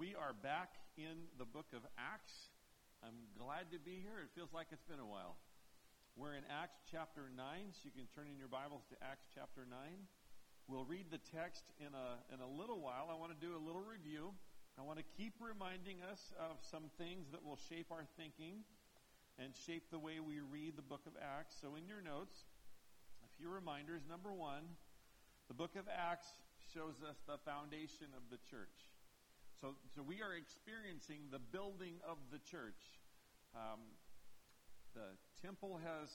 we are back in the book of Acts. I'm glad to be here. It feels like it's been a while. We're in Acts chapter 9, so you can turn in your Bibles to Acts chapter 9. We'll read the text in a, in a little while. I want to do a little review. I want to keep reminding us of some things that will shape our thinking and shape the way we read the book of Acts. So, in your notes, a few reminders. Number one, the book of Acts shows us the foundation of the church. So, so we are experiencing the building of the church. Um, the temple has,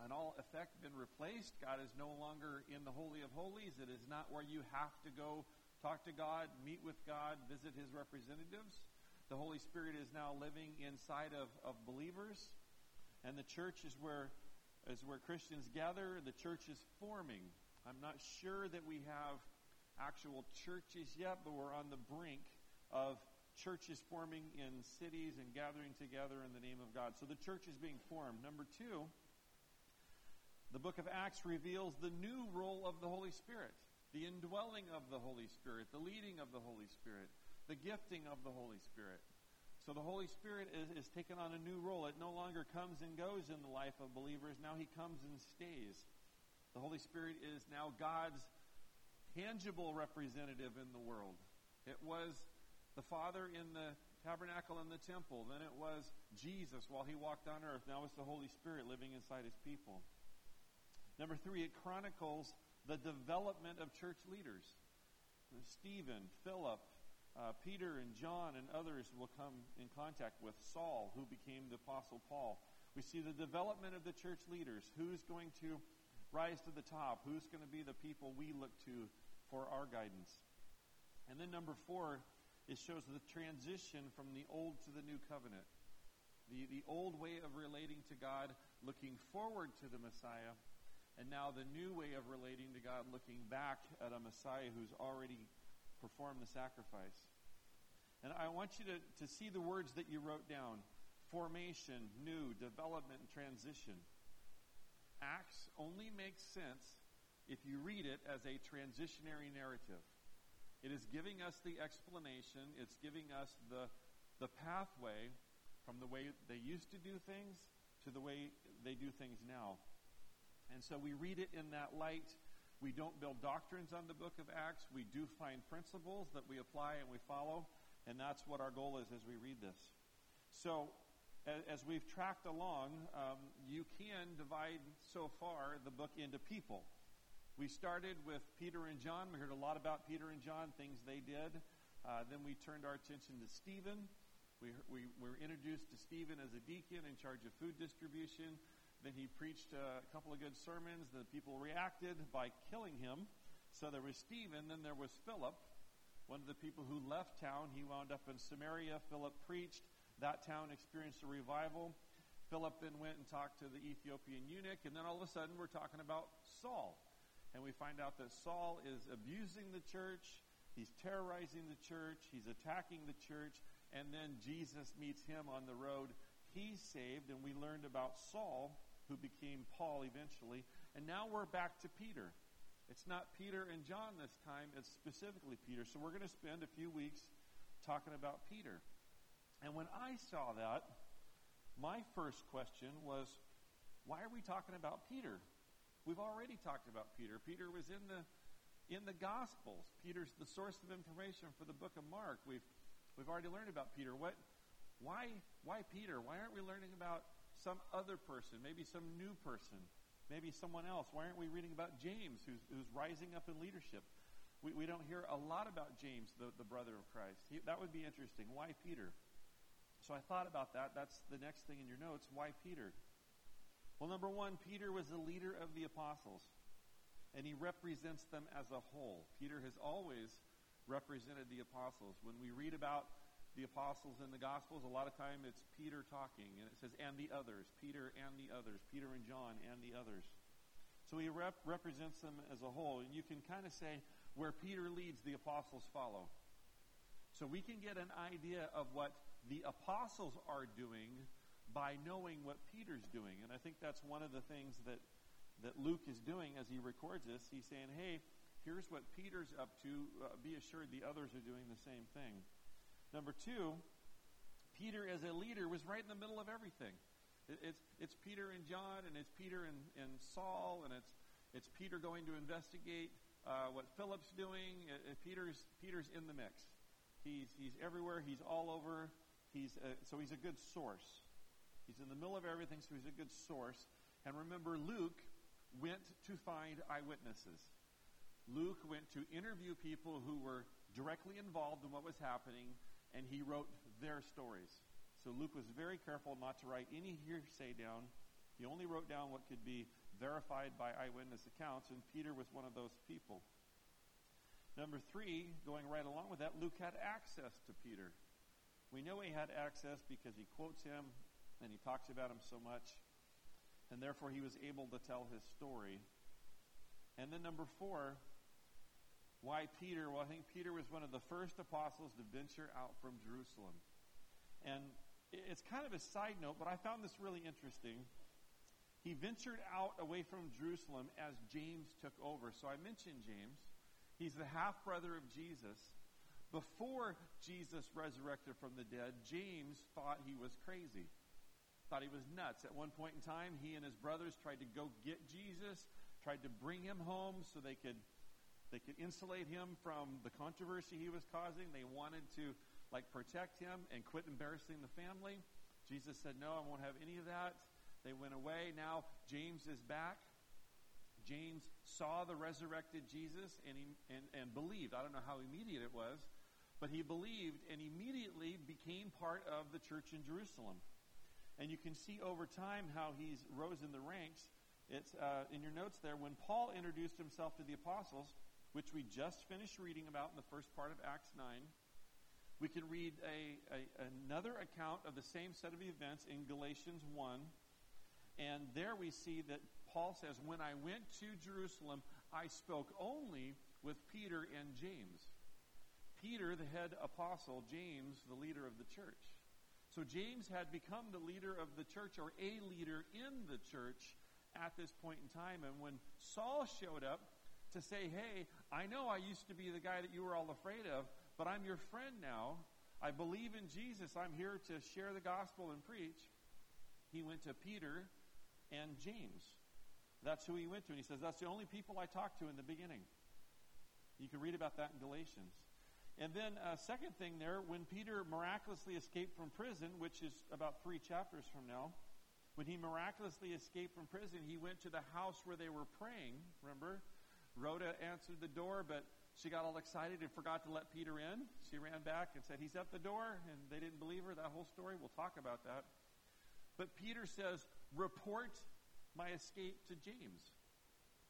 in all effect, been replaced. God is no longer in the Holy of Holies. It is not where you have to go talk to God, meet with God, visit His representatives. The Holy Spirit is now living inside of, of believers. And the church is where, is where Christians gather. The church is forming. I'm not sure that we have actual churches yet, but we're on the brink of churches forming in cities and gathering together in the name of God. So the church is being formed. Number two, the book of Acts reveals the new role of the Holy Spirit, the indwelling of the Holy Spirit, the leading of the Holy Spirit, the gifting of the Holy Spirit. So the Holy Spirit is, is taken on a new role. It no longer comes and goes in the life of believers. Now he comes and stays. The Holy Spirit is now God's tangible representative in the world. It was the Father in the tabernacle in the temple. Then it was Jesus while he walked on earth. Now it's the Holy Spirit living inside his people. Number three, it chronicles the development of church leaders. Stephen, Philip, uh, Peter, and John, and others will come in contact with Saul, who became the Apostle Paul. We see the development of the church leaders. Who's going to rise to the top? Who's going to be the people we look to for our guidance? And then number four, it shows the transition from the old to the new covenant. The, the old way of relating to God, looking forward to the Messiah, and now the new way of relating to God, looking back at a Messiah who's already performed the sacrifice. And I want you to, to see the words that you wrote down formation, new, development, transition. Acts only makes sense if you read it as a transitionary narrative. It is giving us the explanation, it's giving us the, the pathway from the way they used to do things to the way they do things now. And so we read it in that light. We don't build doctrines on the book of Acts. We do find principles that we apply and we follow. And that's what our goal is as we read this. So as we've tracked along, um, you can divide so far the book into people. We started with Peter and John. We heard a lot about Peter and John, things they did. Uh, then we turned our attention to Stephen. We, we, we, were introduced to Stephen as a deacon in charge of food distribution. Then he preached a couple of good sermons. The people reacted by killing him. So there was Stephen. Then there was Philip, one of the people who left town. He wound up in Samaria. Philip preached. That town experienced a revival. Philip then went and talked to the Ethiopian eunuch, and then all of a sudden we're talking about Saul. And we find out that Saul is abusing the church, he's terrorizing the church, he's attacking the church, and then Jesus meets him on the road. He's saved, and we learned about Saul, who became Paul eventually. And now we're back to Peter. It's not Peter and John this time, it's specifically Peter. So we're going to spend a few weeks talking about Peter. And when I saw that, my first question was, why are we talking about Peter? We've already talked about Peter. Peter was in the in the Gospels. Peter's the source of information for the book of Mark. We've we've already learned about Peter. What why why Peter? Why aren't we learning about some other person, maybe some new person, maybe someone else? Why aren't we reading about James who's who's rising up in leadership? We, we don't hear a lot about James, the, the brother of Christ. He, that would be interesting. Why Peter? So I thought about that. That's the next thing in your notes. Why Peter? Well, number one, Peter was the leader of the apostles, and he represents them as a whole. Peter has always represented the apostles. When we read about the apostles in the Gospels, a lot of time it's Peter talking, and it says, and the others, Peter and the others, Peter and John and the others. So he rep- represents them as a whole, and you can kind of say, where Peter leads, the apostles follow. So we can get an idea of what the apostles are doing by knowing what Peter's doing. And I think that's one of the things that, that Luke is doing as he records this. He's saying, hey, here's what Peter's up to. Uh, be assured the others are doing the same thing. Number two, Peter as a leader was right in the middle of everything. It, it's, it's Peter and John, and it's Peter and, and Saul, and it's, it's Peter going to investigate uh, what Philip's doing. It, it, Peter's, Peter's in the mix. He's, he's everywhere. He's all over. He's a, so he's a good source. He's in the middle of everything, so he's a good source. And remember, Luke went to find eyewitnesses. Luke went to interview people who were directly involved in what was happening, and he wrote their stories. So Luke was very careful not to write any hearsay down. He only wrote down what could be verified by eyewitness accounts, and Peter was one of those people. Number three, going right along with that, Luke had access to Peter. We know he had access because he quotes him and he talks about him so much, and therefore he was able to tell his story. And then number four, why Peter? Well, I think Peter was one of the first apostles to venture out from Jerusalem. And it's kind of a side note, but I found this really interesting. He ventured out away from Jerusalem as James took over. So I mentioned James. He's the half brother of Jesus. Before Jesus resurrected from the dead, James thought he was crazy, thought he was nuts. At one point in time, he and his brothers tried to go get Jesus, tried to bring him home so they could they could insulate him from the controversy he was causing. They wanted to like protect him and quit embarrassing the family. Jesus said, "No, I won't have any of that." They went away. Now James is back. James saw the resurrected Jesus and, he, and, and believed. I don't know how immediate it was, but he believed and immediately became part of the church in Jerusalem. And you can see over time how he's rose in the ranks. It's uh, in your notes there when Paul introduced himself to the apostles which we just finished reading about in the first part of Acts 9. We can read a, a, another account of the same set of events in Galatians 1. And there we see that Paul says, When I went to Jerusalem, I spoke only with Peter and James. Peter, the head apostle, James, the leader of the church. So James had become the leader of the church or a leader in the church at this point in time. And when Saul showed up, to say, hey, I know I used to be the guy that you were all afraid of, but I'm your friend now. I believe in Jesus. I'm here to share the gospel and preach. He went to Peter and James. That's who he went to. And he says, That's the only people I talked to in the beginning. You can read about that in Galatians. And then, uh, second thing there, when Peter miraculously escaped from prison, which is about three chapters from now, when he miraculously escaped from prison, he went to the house where they were praying, remember? Rhoda answered the door, but she got all excited and forgot to let Peter in. She ran back and said, He's at the door, and they didn't believe her. That whole story, we'll talk about that. But Peter says, Report my escape to James.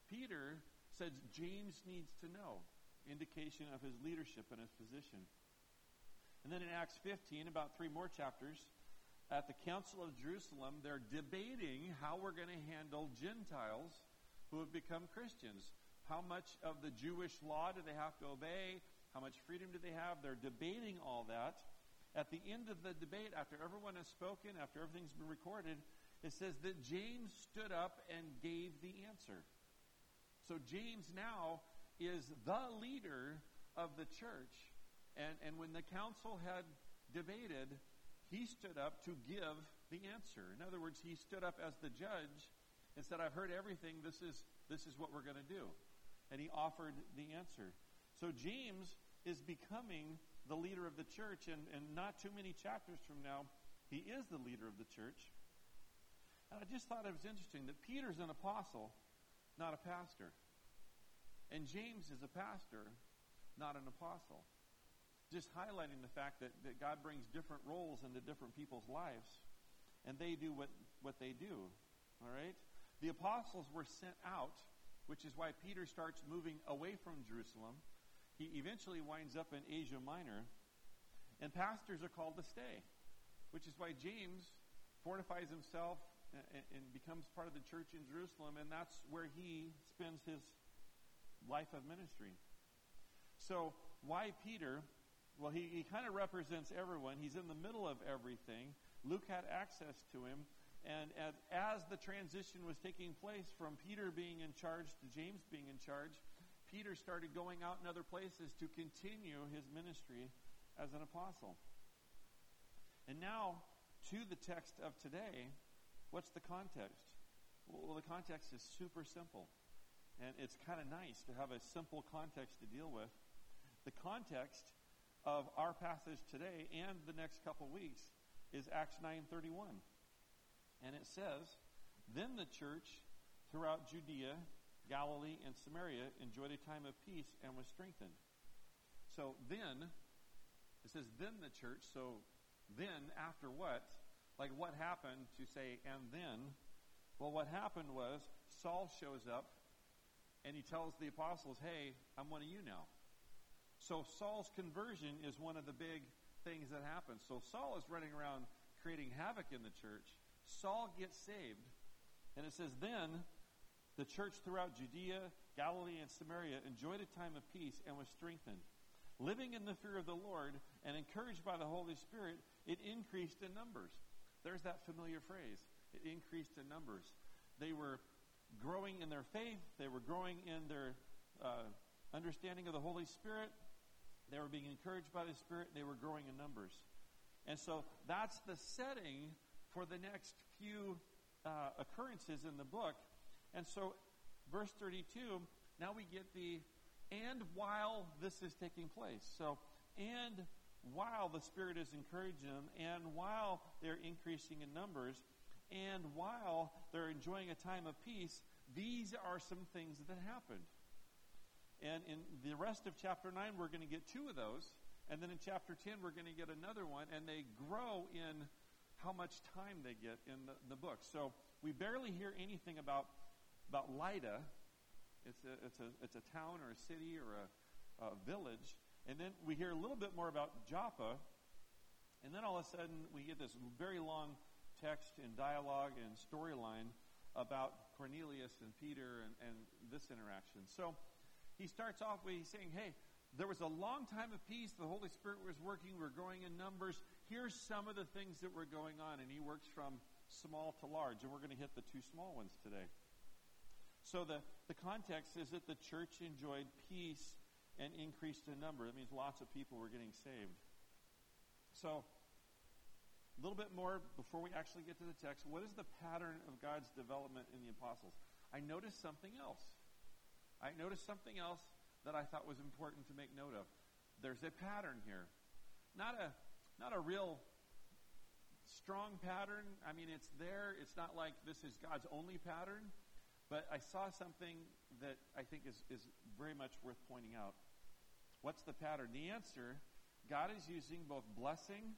Peter says, James needs to know, indication of his leadership and his position. And then in Acts 15, about three more chapters, at the Council of Jerusalem, they're debating how we're going to handle Gentiles who have become Christians. How much of the Jewish law do they have to obey? How much freedom do they have? They're debating all that. At the end of the debate, after everyone has spoken, after everything's been recorded, it says that James stood up and gave the answer. So James now is the leader of the church. And, and when the council had debated, he stood up to give the answer. In other words, he stood up as the judge and said, I've heard everything. This is, this is what we're going to do and he offered the answer. So James is becoming the leader of the church, and, and not too many chapters from now, he is the leader of the church. And I just thought it was interesting that Peter's an apostle, not a pastor. And James is a pastor, not an apostle. Just highlighting the fact that, that God brings different roles into different people's lives, and they do what, what they do. All right? The apostles were sent out which is why Peter starts moving away from Jerusalem. He eventually winds up in Asia Minor, and pastors are called to stay, which is why James fortifies himself and, and becomes part of the church in Jerusalem, and that's where he spends his life of ministry. So, why Peter? Well, he, he kind of represents everyone. He's in the middle of everything. Luke had access to him. And as, as the transition was taking place from Peter being in charge to James being in charge, Peter started going out in other places to continue his ministry as an apostle. And now, to the text of today, what's the context? Well, the context is super simple. And it's kind of nice to have a simple context to deal with. The context of our passage today and the next couple weeks is Acts 9:31. And it says, "Then the church throughout Judea Galilee, and Samaria enjoyed a time of peace and was strengthened. So then, it says then the church, so then after what? Like what happened to say, and then? Well, what happened was Saul shows up and he tells the apostles, hey, I'm one of you now. So Saul's conversion is one of the big things that happens. So Saul is running around creating havoc in the church. Saul gets saved. And it says, then the church throughout Judea, Galilee, and Samaria enjoyed a time of peace and was strengthened. Living in the fear of the Lord and encouraged by the Holy Spirit, it increased in numbers. There's that familiar phrase. It increased in numbers. They were growing in their faith, they were growing in their uh, understanding of the Holy Spirit, they were being encouraged by the Spirit, they were growing in numbers. And so that's the setting for the next few uh, occurrences in the book and so, verse 32, now we get the and while this is taking place. So, and while the Spirit is encouraging them, and while they're increasing in numbers, and while they're enjoying a time of peace, these are some things that happened. And in the rest of chapter 9, we're going to get two of those. And then in chapter 10, we're going to get another one. And they grow in how much time they get in the, the book. So we barely hear anything about about Lydda. It's a, it's a, it's a town or a city or a, a village. And then we hear a little bit more about Joppa. And then all of a sudden, we get this very long text and dialogue and storyline about Cornelius and Peter and, and this interaction. So he starts off with saying, Hey, there was a long time of peace. The Holy Spirit was working. We're growing in numbers. Here's some of the things that were going on. And he works from small to large. And we're going to hit the two small ones today. So the, the context is that the church enjoyed peace and increased in number. That means lots of people were getting saved. So, a little bit more before we actually get to the text. What is the pattern of God's development in the apostles? I noticed something else. I noticed something else that I thought was important to make note of. There's a pattern here. Not a not a real strong pattern. I mean, it's there. It's not like this is God's only pattern. But I saw something that I think is, is very much worth pointing out. What's the pattern? The answer God is using both blessing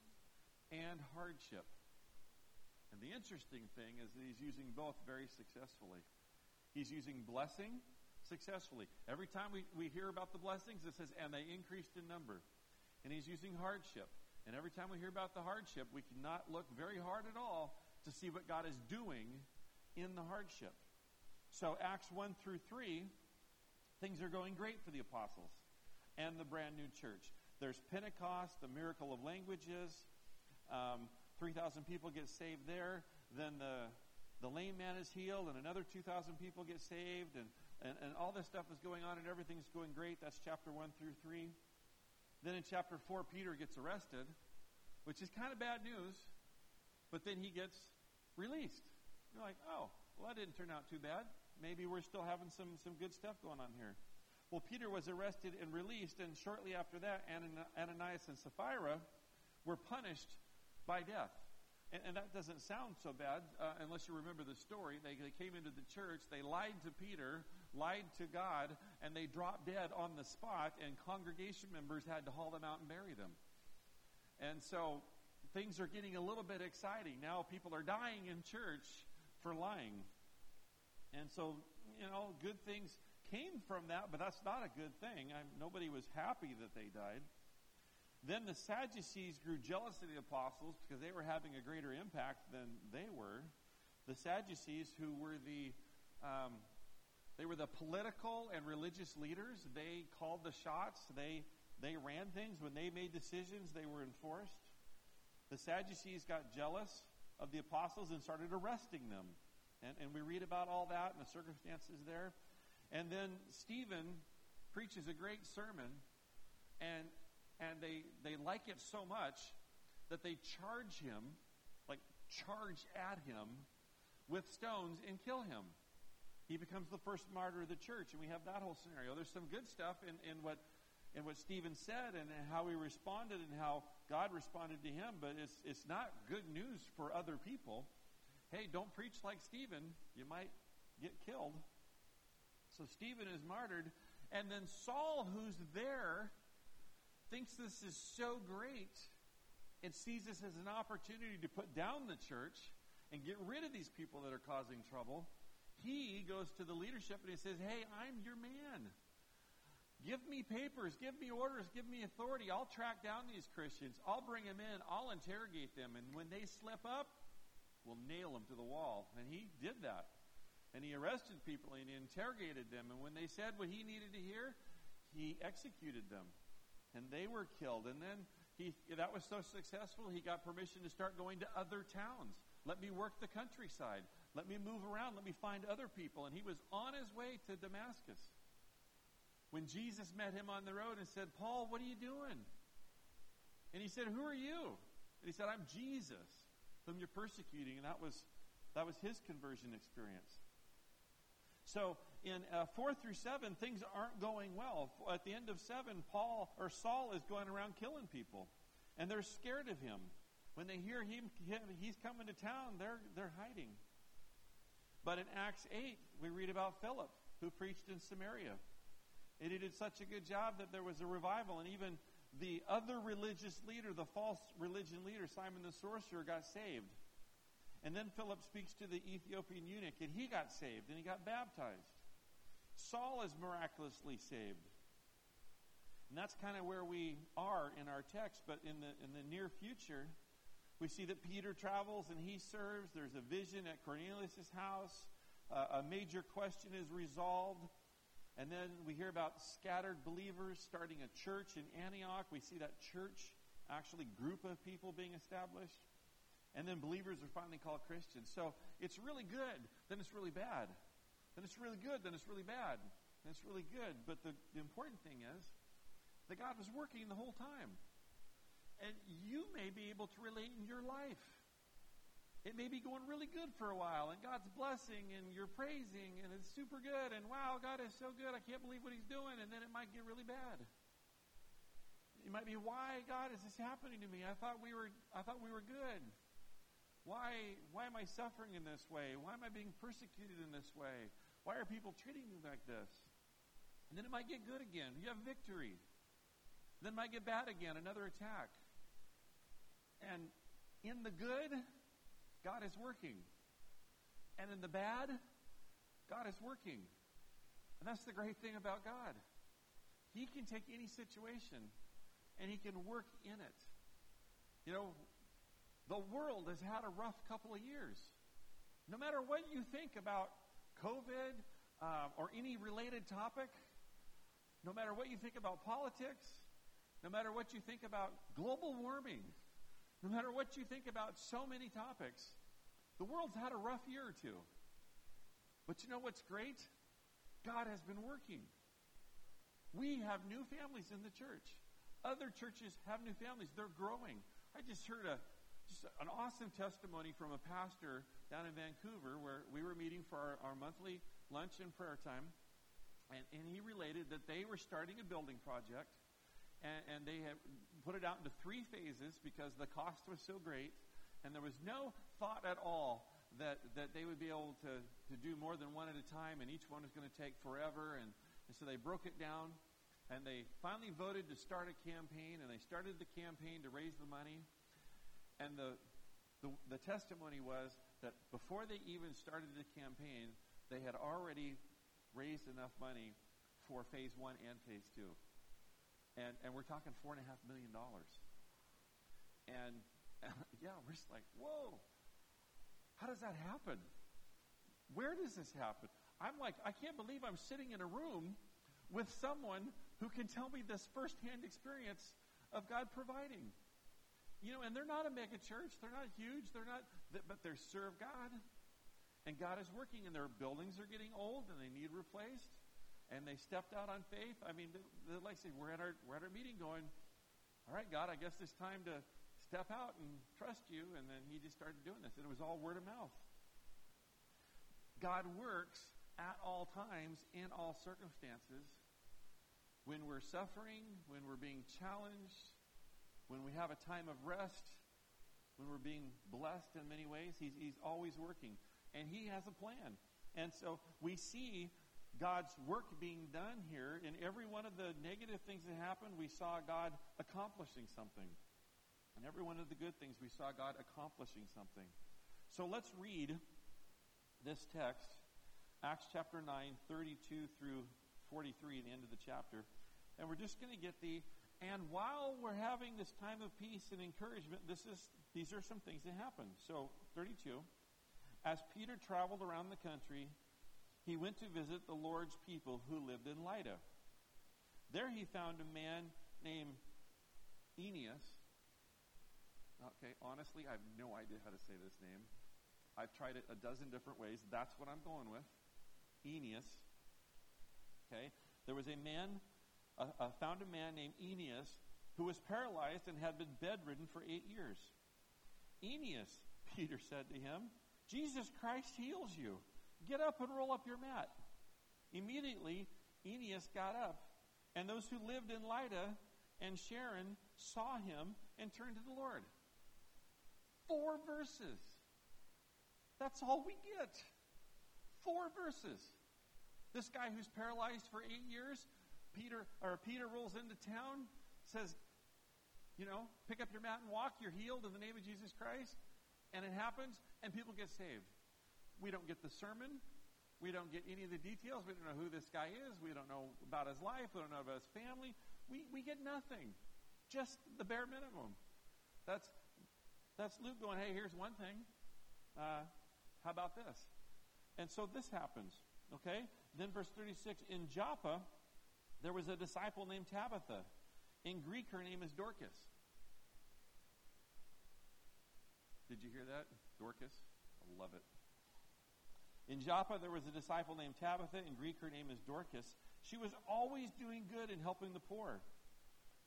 and hardship. And the interesting thing is that He's using both very successfully. He's using blessing successfully. Every time we, we hear about the blessings, it says, and they increased in number. And He's using hardship. And every time we hear about the hardship, we cannot look very hard at all to see what God is doing in the hardship. So, Acts 1 through 3, things are going great for the apostles and the brand new church. There's Pentecost, the miracle of languages. Um, 3,000 people get saved there. Then the, the lame man is healed, and another 2,000 people get saved, and, and, and all this stuff is going on, and everything's going great. That's chapter 1 through 3. Then in chapter 4, Peter gets arrested, which is kind of bad news, but then he gets released. You're like, oh, well, that didn't turn out too bad maybe we're still having some, some good stuff going on here. Well, Peter was arrested and released, and shortly after that, Ananias and Sapphira were punished by death. And, and that doesn't sound so bad uh, unless you remember the story. They, they came into the church, they lied to Peter, lied to God, and they dropped dead on the spot, and congregation members had to haul them out and bury them. And so things are getting a little bit exciting. Now people are dying in church for lying. And so, you know, good things came from that, but that's not a good thing. I, nobody was happy that they died. Then the Sadducees grew jealous of the apostles because they were having a greater impact than they were. The Sadducees, who were the um, they were the political and religious leaders. They called the shots. They they ran things. When they made decisions, they were enforced. The Sadducees got jealous of the apostles and started arresting them. And, and we read about all that and the circumstances there. And then Stephen preaches a great sermon, and and they they like it so much that they charge him, like charge at him with stones and kill him. He becomes the first martyr of the church, and we have that whole scenario. There's some good stuff in, in what in what Stephen said and how he responded and how God responded to him, but it's it's not good news for other people. Hey, don't preach like Stephen, you might get killed. So Stephen is martyred, and then Saul, who's there, thinks this is so great and sees this as an opportunity to put down the church and get rid of these people that are causing trouble, he goes to the leadership and he says, Hey, I'm your man. Give me papers, give me orders, give me authority. I'll track down these Christians. I'll bring them in. I'll interrogate them. And when they slip up, we'll nail them to the wall. And he did that. And he arrested people and he interrogated them. And when they said what he needed to hear, he executed them. And they were killed. And then he, that was so successful, he got permission to start going to other towns. Let me work the countryside. Let me move around. Let me find other people. And he was on his way to Damascus. When Jesus met him on the road and said, Paul, what are you doing? And he said, Who are you? And he said, I'm Jesus, whom you're persecuting. And that was, that was his conversion experience. So in uh, four through seven, things aren't going well. At the end of seven, Paul or Saul is going around killing people, and they're scared of him. When they hear him, him he's coming to town, they're they're hiding. But in Acts eight, we read about Philip who preached in Samaria, and he did such a good job that there was a revival, and even the other religious leader, the false religion leader, Simon the sorcerer, got saved. And then Philip speaks to the Ethiopian eunuch, and he got saved and he got baptized. Saul is miraculously saved. And that's kind of where we are in our text, but in the, in the near future, we see that Peter travels and he serves. There's a vision at Cornelius' house. Uh, a major question is resolved. And then we hear about scattered believers starting a church in Antioch. We see that church, actually, group of people being established. And then believers are finally called Christians. So it's really good, then it's really bad. Then it's really good, then it's really bad. And it's really good. But the, the important thing is that God was working the whole time. And you may be able to relate in your life. It may be going really good for a while, and God's blessing, and you're praising, and it's super good, and wow, God is so good, I can't believe what He's doing, and then it might get really bad. It might be, why, God, is this happening to me? I thought we were, I thought we were good. Why, why am I suffering in this way? Why am I being persecuted in this way? Why are people treating me like this? And then it might get good again. You have victory. Then it might get bad again, another attack. And in the good, God is working. And in the bad, God is working. And that's the great thing about God. He can take any situation and he can work in it. You know, the world has had a rough couple of years. No matter what you think about COVID uh, or any related topic, no matter what you think about politics, no matter what you think about global warming, no matter what you think about so many topics, the world's had a rough year or two. But you know what's great? God has been working. We have new families in the church. Other churches have new families. They're growing. I just heard a an awesome testimony from a pastor down in Vancouver where we were meeting for our, our monthly lunch and prayer time. And, and, he related that they were starting a building project and, and they had put it out into three phases because the cost was so great and there was no thought at all that, that they would be able to, to do more than one at a time and each one was going to take forever. And, and so they broke it down and they finally voted to start a campaign and they started the campaign to raise the money. And the, the, the testimony was that before they even started the campaign, they had already raised enough money for phase one and phase two. And, and we're talking four and a half million dollars. And, yeah, we're just like, whoa, how does that happen? Where does this happen? I'm like, I can't believe I'm sitting in a room with someone who can tell me this firsthand experience of God providing. You know, and they're not a mega church. They're not huge. They're not, but they serve God. And God is working, and their buildings are getting old and they need replaced. and they stepped out on faith. I mean, like I said, we're at our we're at our meeting going, all right, God, I guess it's time to step out and trust you. And then he just started doing this, and it was all word of mouth. God works at all times in all circumstances. When we're suffering, when we're being challenged, when we have a time of rest, when we're being blessed in many ways, he's, he's always working. And he has a plan. And so we see God's work being done here. In every one of the negative things that happened, we saw God accomplishing something. And every one of the good things, we saw God accomplishing something. So let's read this text, Acts chapter 9, 32 through 43, the end of the chapter. And we're just going to get the, and while we're having this time of peace and encouragement, this is, these are some things that happen. So, 32. As Peter traveled around the country, he went to visit the Lord's people who lived in Lydda. There he found a man named Aeneas. Okay, honestly, I have no idea how to say this name. I've tried it a dozen different ways. That's what I'm going with. Aeneas. Okay, there was a man, uh, uh, found a man named Aeneas who was paralyzed and had been bedridden for eight years. Aeneas, Peter said to him, Jesus Christ heals you. Get up and roll up your mat. Immediately, Aeneas got up, and those who lived in Lydda and Sharon saw him and turned to the Lord. Four verses. That's all we get. Four verses. This guy who's paralyzed for eight years, Peter or Peter rolls into town, says, you know, pick up your mat and walk, you're healed in the name of Jesus Christ. And it happens, and people get saved. We don't get the sermon. We don't get any of the details. We don't know who this guy is. We don't know about his life. We don't know about his family. We, we get nothing. Just the bare minimum. That's, that's Luke going, hey, here's one thing. Uh, how about this? And so this happens. Okay? Then verse 36 In Joppa, there was a disciple named Tabitha. In Greek, her name is Dorcas. Did you hear that? Dorcas? I love it. In Joppa, there was a disciple named Tabitha. In Greek, her name is Dorcas. She was always doing good and helping the poor.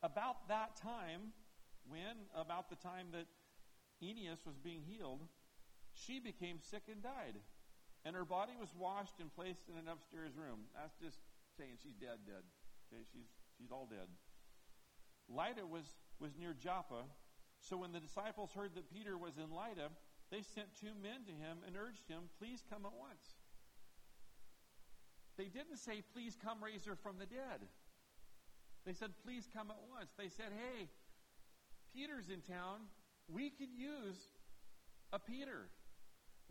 About that time, when, about the time that Aeneas was being healed, she became sick and died. And her body was washed and placed in an upstairs room. That's just saying she's dead, dead. Okay, she's, she's all dead. Lydda was, was near Joppa. So when the disciples heard that Peter was in Lydda, they sent two men to him and urged him, Please come at once. They didn't say, Please come raise her from the dead. They said, Please come at once. They said, Hey, Peter's in town. We could use a Peter.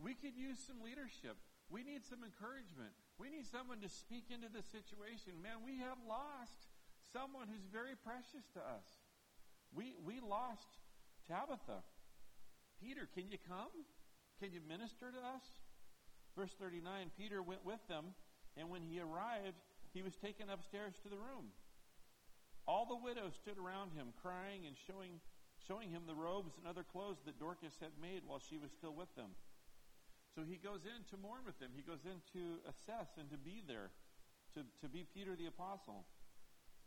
We could use some leadership. We need some encouragement. We need someone to speak into the situation. Man, we have lost someone who's very precious to us. We, we lost Tabitha. Peter, can you come? Can you minister to us? Verse 39 Peter went with them, and when he arrived, he was taken upstairs to the room. All the widows stood around him, crying and showing, showing him the robes and other clothes that Dorcas had made while she was still with them. So he goes in to mourn with them. He goes in to assess and to be there, to, to be Peter the apostle.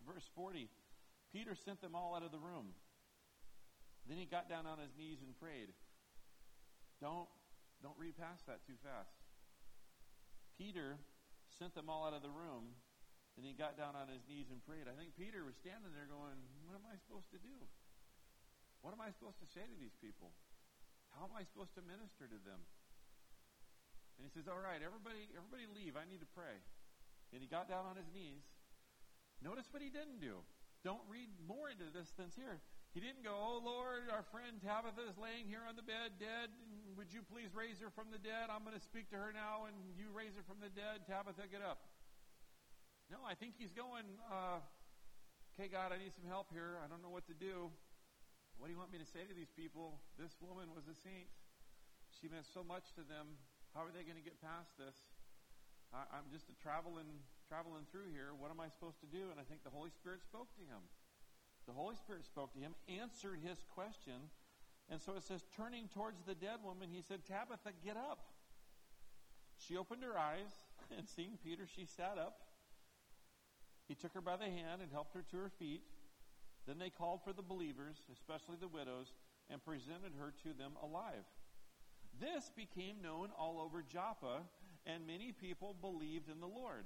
Verse 40 Peter sent them all out of the room. Then he got down on his knees and prayed. Don't, don't read past that too fast. Peter sent them all out of the room, and he got down on his knees and prayed. I think Peter was standing there going, What am I supposed to do? What am I supposed to say to these people? How am I supposed to minister to them? And he says, All right, everybody, everybody leave. I need to pray. And he got down on his knees. Notice what he didn't do. Don't read more into this than here. He didn't go, Oh Lord, our friend Tabitha is laying here on the bed dead. Would you please raise her from the dead? I'm going to speak to her now, and you raise her from the dead. Tabitha, get up. No, I think he's going, uh, Okay, God, I need some help here. I don't know what to do. What do you want me to say to these people? This woman was a saint. She meant so much to them. How are they going to get past this? I, I'm just traveling traveling through here. What am I supposed to do? And I think the Holy Spirit spoke to him the Holy Spirit spoke to him, answered his question. And so it says, turning towards the dead woman, he said, Tabitha, get up. She opened her eyes, and seeing Peter, she sat up. He took her by the hand and helped her to her feet. Then they called for the believers, especially the widows, and presented her to them alive. This became known all over Joppa, and many people believed in the Lord.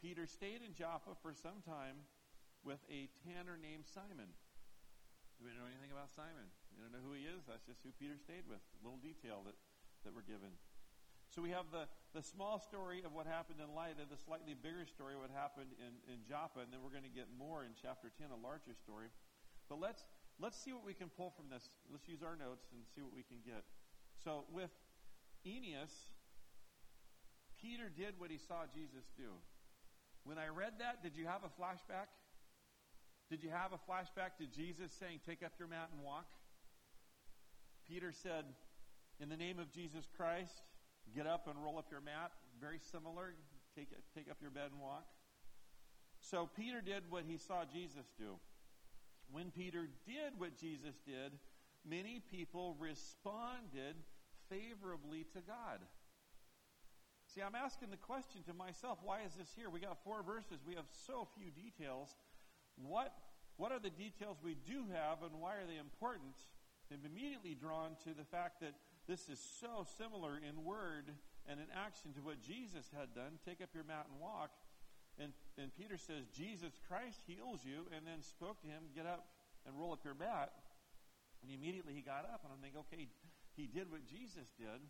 Peter stayed in Joppa for some time with a tanner named Simon. Do we know anything about Simon? We don't know who he is. That's just who Peter stayed with. Little detail that, that we're given. So we have the, the small story of what happened in Lydda, the slightly bigger story of what happened in, in Joppa, and then we're going to get more in chapter 10, a larger story. But let's, let's see what we can pull from this. Let's use our notes and see what we can get. So with Aeneas, Peter did what he saw Jesus do. When I read that, did you have a flashback? Did you have a flashback to Jesus saying, Take up your mat and walk? Peter said, In the name of Jesus Christ, Get up and roll up your mat. Very similar. Take, take up your bed and walk. So Peter did what he saw Jesus do. When Peter did what Jesus did, many people responded favorably to God. See, I'm asking the question to myself why is this here? We got four verses, we have so few details. What, what are the details we do have, and why are they important? I'm immediately drawn to the fact that this is so similar in word and in action to what Jesus had done. Take up your mat and walk. And, and Peter says, Jesus Christ heals you, and then spoke to him, get up and roll up your mat. And immediately he got up, and I'm thinking, okay, he did what Jesus did.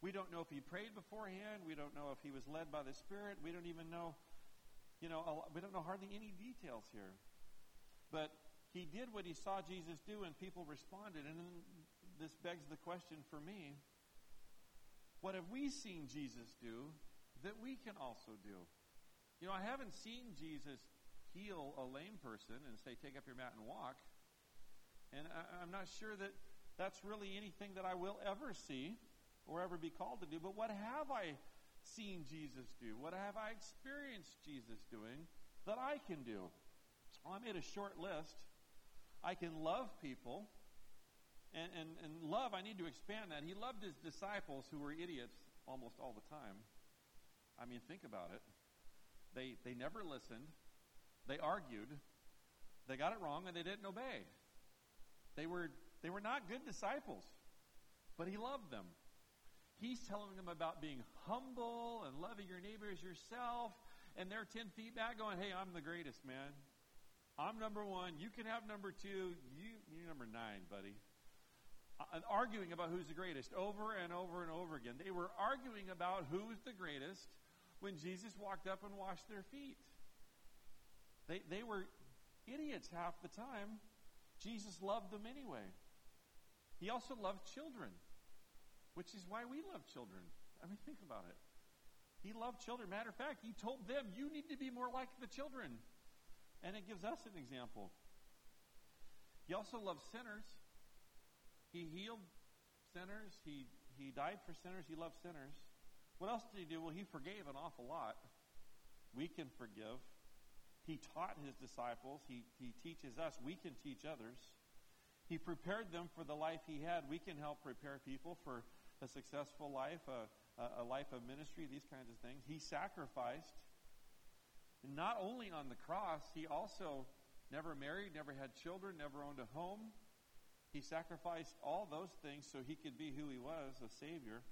We don't know if he prayed beforehand. We don't know if he was led by the Spirit. We don't even know, you know, we don't know hardly any details here. But he did what he saw Jesus do, and people responded. And this begs the question for me what have we seen Jesus do that we can also do? You know, I haven't seen Jesus heal a lame person and say, Take up your mat and walk. And I, am not sure that that's really anything that I will ever see or ever be called to do. But what have I seen Jesus do? What have I experienced Jesus doing that I can do? Well, I made a short list. I can love people. And, and, and love, I need to expand that. He loved his disciples who were idiots almost all the time. I mean, think about it. They, they never listened, they argued, they got it wrong, and they didn't obey. They were, they were not good disciples, but he loved them. He's telling them about being humble and loving your neighbor as yourself, and they're 10 feet back going, Hey, I'm the greatest, man. I'm number one. You can have number two. You, you're number nine, buddy. Uh, arguing about who's the greatest over and over and over again. They were arguing about who's the greatest when Jesus walked up and washed their feet. They, they were idiots half the time. Jesus loved them anyway. He also loved children, which is why we love children. I mean, think about it. He loved children. Matter of fact, he told them, You need to be more like the children. And it gives us an example. He also loved sinners. He healed sinners. He, he died for sinners. He loved sinners. What else did he do? Well, he forgave an awful lot. We can forgive. He taught his disciples. He, he teaches us. We can teach others. He prepared them for the life he had. We can help prepare people for a successful life, a, a, life of ministry, these kinds of things. He sacrificed. Not only on the cross, he also never married, never had children, never owned a home. He sacrificed all those things so he could be who he was, a Savior.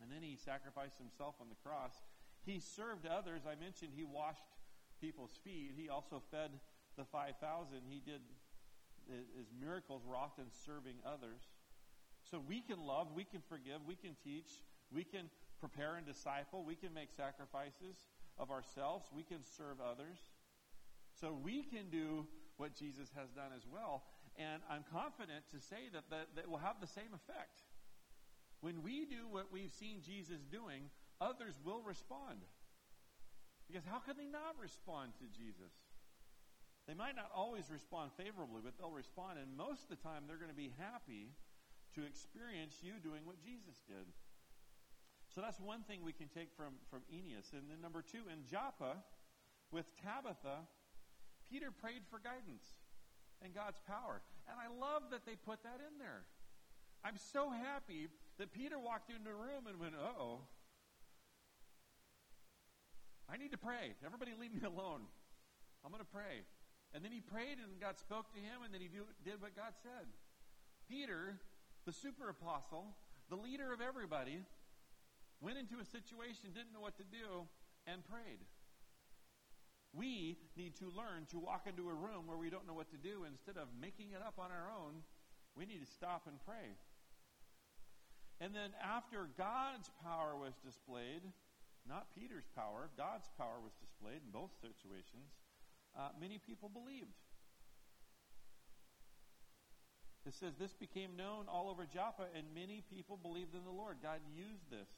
And then he sacrificed himself on the cross. He served others. I mentioned he washed people's feet. He also fed the 5,000. He did, his miracles were often serving others. So we can love, we can forgive, we can teach, we can prepare and disciple, we can make sacrifices of ourselves, we can serve others. So we can do what Jesus has done as well. And I'm confident to say that, that, that will have the same effect. When we do what we've seen Jesus doing, others will respond. Because how can they not respond to Jesus? They might not always respond favorably, but they'll respond. And most of the time, they're going to be happy to experience you doing what Jesus did. So that's one thing we can take from, from Aeneas. And then number two, in Joppa, with Tabitha, Peter prayed for guidance and God's power. And I love that they put that in there. I'm so happy that Peter walked into a room and went, uh oh. I need to pray. Everybody leave me alone. I'm going to pray. And then he prayed and God spoke to him and then he do, did what God said. Peter, the super apostle, the leader of everybody, went into a situation, didn't know what to do, and prayed. We need to learn to walk into a room where we don't know what to do. Instead of making it up on our own, we need to stop and pray. And then after God's power was displayed, not Peter's power, God's power was displayed in both situations, uh, many people believed. It says, This became known all over Joppa, and many people believed in the Lord. God used this.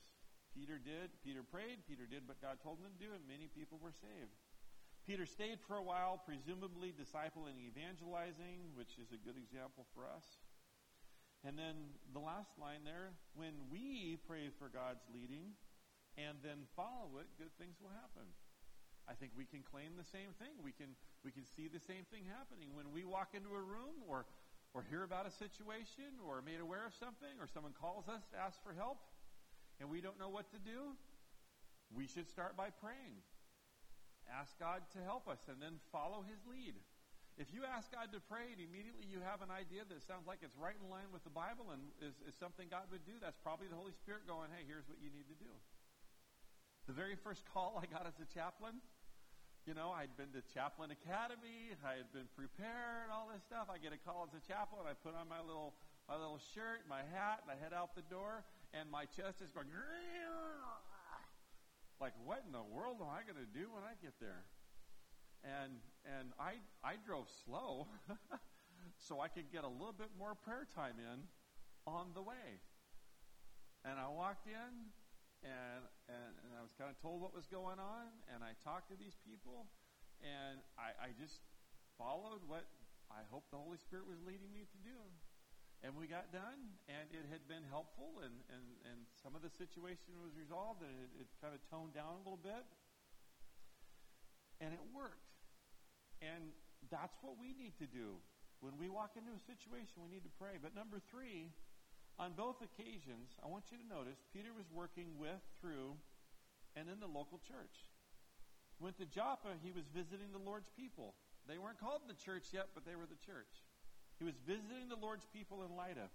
Peter did. Peter prayed. Peter did what God told him to do, and many people were saved. Peter stayed for a while, presumably discipling and evangelizing, which is a good example for us. And then the last line there when we pray for God's leading and then follow it, good things will happen. I think we can claim the same thing. We can we can see the same thing happening when we walk into a room or or hear about a situation or made aware of something or someone calls us to ask for help and we don't know what to do. We should start by praying. Ask God to help us and then follow his lead. If you ask God to pray and immediately you have an idea that sounds like it's right in line with the Bible and is, is something God would do, that's probably the Holy Spirit going, hey, here's what you need to do. The very first call I got as a chaplain, you know, I'd been to Chaplain Academy, I had been prepared, all this stuff. I get a call as a chaplain, I put on my little my little shirt, my hat, and I head out the door, and my chest is going like what in the world am I going to do when I get there? And and I I drove slow so I could get a little bit more prayer time in on the way. And I walked in and, and, and I was kind of told what was going on, and I talked to these people, and I, I just followed what I hope the Holy Spirit was leading me to do. And we got done, and it had been helpful, and, and, and some of the situation was resolved, and it, it kind of toned down a little bit. And it worked. And that's what we need to do. When we walk into a situation, we need to pray. But number three, on both occasions, I want you to notice Peter was working with, through, and in the local church. Went to Joppa, he was visiting the Lord's people. They weren't called the church yet, but they were the church. He was visiting the Lord's people in Lydda.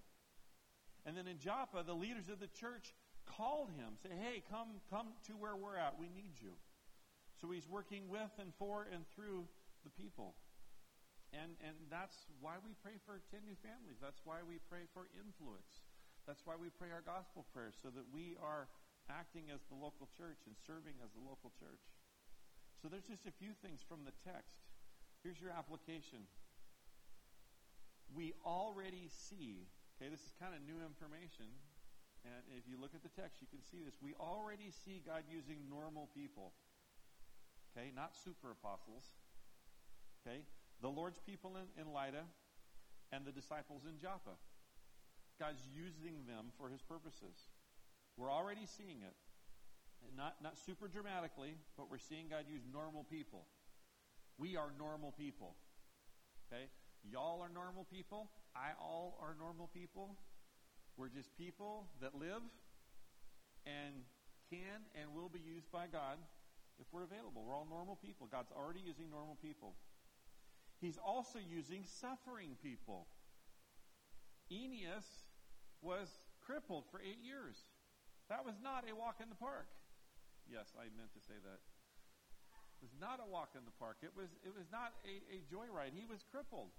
And then in Joppa, the leaders of the church called him, say, hey, come, come to where we're at. We need you. So he's working with and for and through the people. And, and that's why we pray for 10 new families. That's why we pray for influence. That's why we pray our gospel prayers, so that we are acting as the local church and serving as the local church. So there's just a few things from the text. Here's your application. We already see, okay, this is kind of new information, and if you look at the text, you can see this. We already see God using normal people, okay, not super apostles, okay, the Lord's people in, in Lydda and the disciples in Joppa. God's using them for his purposes. We're already seeing it. And not, not super dramatically, but we're seeing God use normal people. We are normal people. Okay? Y'all are normal people. I all are normal people. We're just people that live and can and will be used by God if we're available. We're all normal people. God's already using normal people. He's also using suffering people. Aeneas was crippled for eight years. That was not a walk in the park. Yes, I meant to say that. It was not a walk in the park. It was, it was not a, a joyride. He was crippled.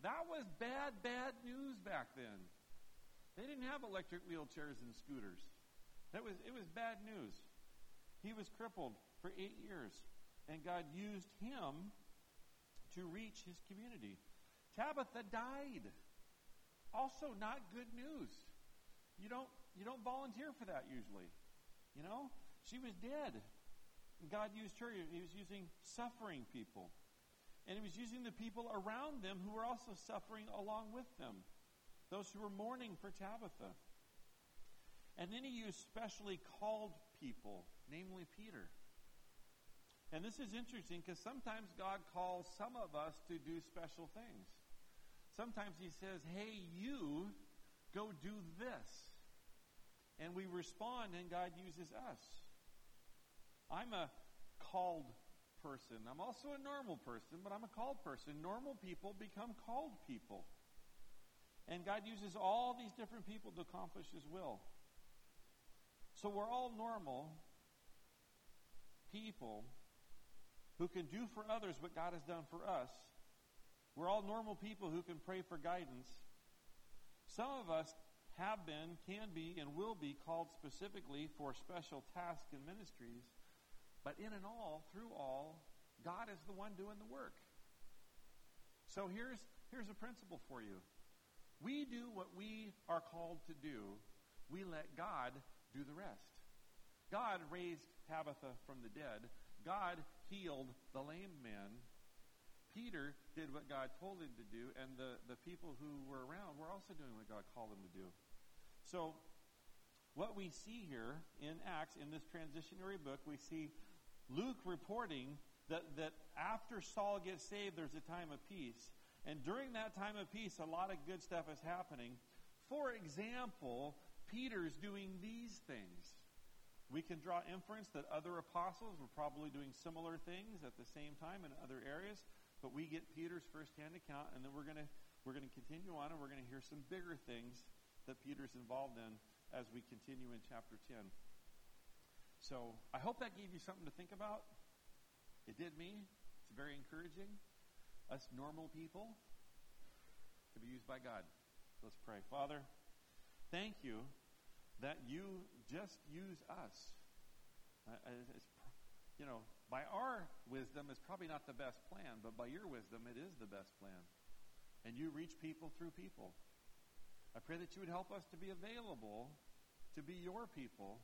That was bad, bad news back then. They didn't have electric wheelchairs and scooters. That was, it was bad news. He was crippled for eight years, and God used him to reach his community. Tabitha died. Also, not good news. You don't you don't volunteer for that usually. You know? She was dead. God used her. He was using suffering people. And he was using the people around them who were also suffering along with them. Those who were mourning for Tabitha. And then he used specially called people, namely Peter. And this is interesting because sometimes God calls some of us to do special things. Sometimes he says, hey, you, go do this and we respond and God uses us. I'm a called person. I'm also a normal person, but I'm a called person. Normal people become called people. And God uses all these different people to accomplish His will. So we're all normal people who can do for others what God has done for us. We're all normal people who can pray for guidance. Some of us have been, can be, and will be called specifically for special tasks and ministries. But in and all, through all, God is the one doing the work. So here's, here's a principle for you. We do what we are called to do. We let God do the rest. God raised Tabitha from the dead. God healed the lame man. Peter did what God told him to do, and the, the people who were around were also doing what God called them to do. So, what we see here in Acts, in this transitionary book, we see Luke reporting that, that after Saul gets saved, there's a time of peace. And during that time of peace, a lot of good stuff is happening. For example, Peter's doing these things. We can draw inference that other apostles were probably doing similar things at the same time in other areas, but we get Peter's firsthand account, and then we're going to we're going to continue on, and we're going to hear some bigger things that Peter's involved in as we continue in chapter 10. So I hope that gave you something to think about. It did me. It's very encouraging. Us normal people to be used by God. Let's pray. Father, thank you that you just use us. Uh, you know, by our wisdom, it's probably not the best plan, but by your wisdom, it is the best plan. And you reach people through people. I pray that you would help us to be available to be your people,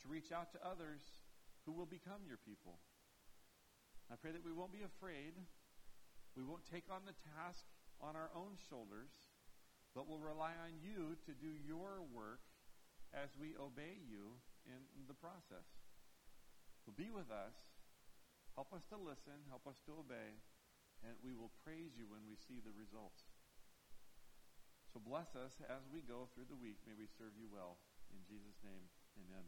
to reach out to others who will become your people. I pray that we won't be afraid. We won't take on the task on our own shoulders, but we'll rely on you to do your work as we obey you in the process. So be with us. Help us to listen. Help us to obey. And we will praise you when we see the results. So bless us as we go through the week. May we serve you well. In Jesus' name, amen.